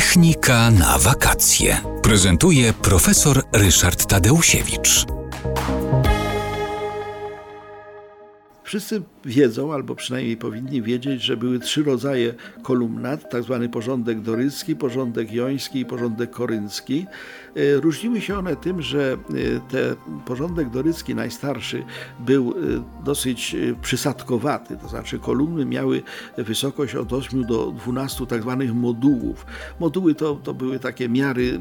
Technika na wakacje. Prezentuje profesor Ryszard Tadeusiewicz. Wszyscy wiedzą, albo przynajmniej powinni wiedzieć, że były trzy rodzaje kolumnat, tak zwany porządek dorycki, porządek joński i porządek koryncki. E, różniły się one tym, że e, ten porządek dorycki najstarszy był e, dosyć przysadkowaty, to znaczy kolumny miały wysokość od 8 do 12 tak zwanych modułów. Moduły to, to były takie miary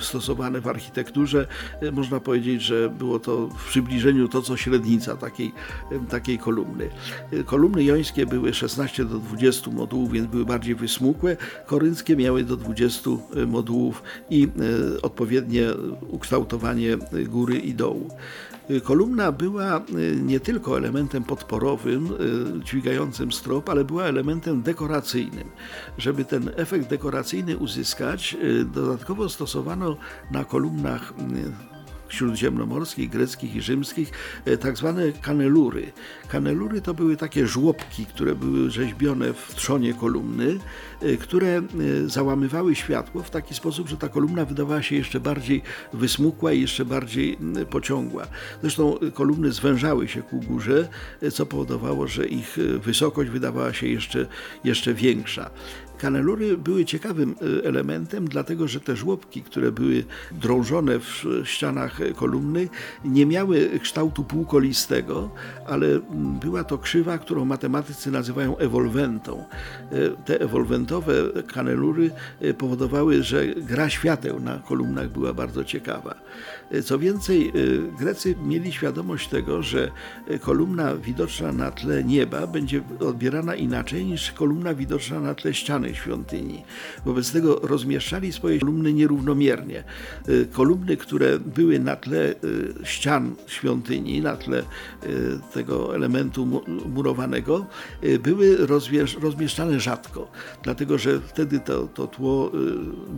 stosowane w architekturze. Można powiedzieć, że było to w przybliżeniu to, co średnica takiej, takiej kolumny. Kolumny jońskie były 16 do 20 modułów, więc były bardziej wysmukłe. Korynckie miały do 20 modułów i e, odpowiednie ukształtowanie góry i dołu. Kolumna była nie tylko elementem podporowym, dźwigającym strop, ale była elementem dekoracyjnym. Żeby ten efekt dekoracyjny uzyskać, dodatkowo stosowano na kolumnach śródziemnomorskich, greckich i rzymskich, e, tak zwane kanelury. Kanelury to były takie żłobki, które były rzeźbione w trzonie kolumny, e, które e, załamywały światło w taki sposób, że ta kolumna wydawała się jeszcze bardziej wysmukła i jeszcze bardziej pociągła. Zresztą kolumny zwężały się ku górze, co powodowało, że ich wysokość wydawała się jeszcze, jeszcze większa. Kanelury były ciekawym elementem, dlatego że te żłobki, które były drążone w ścianach kolumny nie miały kształtu półkolistego, ale była to krzywa, którą matematycy nazywają ewolwentą. E, te ewolwentowe kanelury e, powodowały, że gra świateł na kolumnach była bardzo ciekawa. E, co więcej, Grecy mieli świadomość tego, że kolumna widoczna na tle nieba będzie odbierana inaczej niż kolumna widoczna na tle ściany świątyni. Wobec tego rozmieszczali swoje kolumny nierównomiernie. Kolumny, które były na tle y, ścian świątyni, na tle y, tego elementu murowanego, y, były rozmieszczane rzadko, dlatego że wtedy to, to tło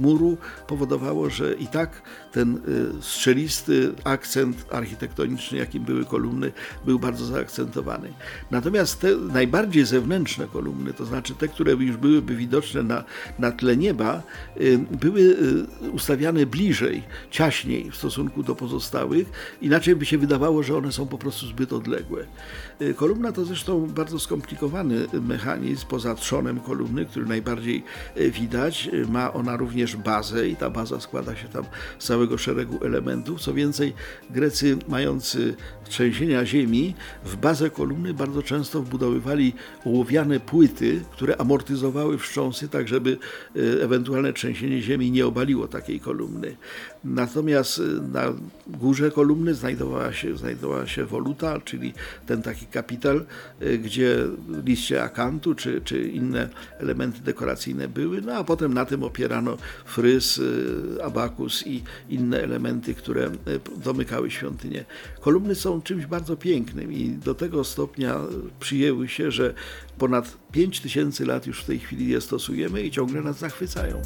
muru powodowało, że i tak ten strzelisty akcent architektoniczny, jakim były kolumny, był bardzo zaakcentowany. Natomiast te najbardziej zewnętrzne kolumny, to znaczy te, które już byłyby widoczne na, na tle nieba, były ustawiane bliżej, ciaśniej w stosunku do pozostałych, inaczej by się wydawało, że one są po prostu zbyt odległe. Y, kolumna to zresztą bardzo skomplikowany mechanizm poza trzonem kolumny, który najbardziej y, widać. Y, ma ona również bazę i ta baza składa się tam z całego szeregu elementów. Co więcej, Grecy mający trzęsienia ziemi w bazę kolumny bardzo często wbudowywali ołowiane płyty, które amortyzowały wstrząsy, tak żeby ewentualne trzęsienie ziemi nie obaliło takiej kolumny. Natomiast na górze kolumny znajdowała się, znajdowała się woluta, czyli ten taki kapital, y, gdzie liście akantu czy, czy inne elementy dekoracyjne były, no a potem na tym opierano fryz, y, abakus i inne elementy, które y, domykały świątynię. Kolumny są czymś bardzo pięknym i do tego stopnia przyjęły się, że ponad 5000 lat już w tej chwili je stosujemy i ciągle nas zachwycają.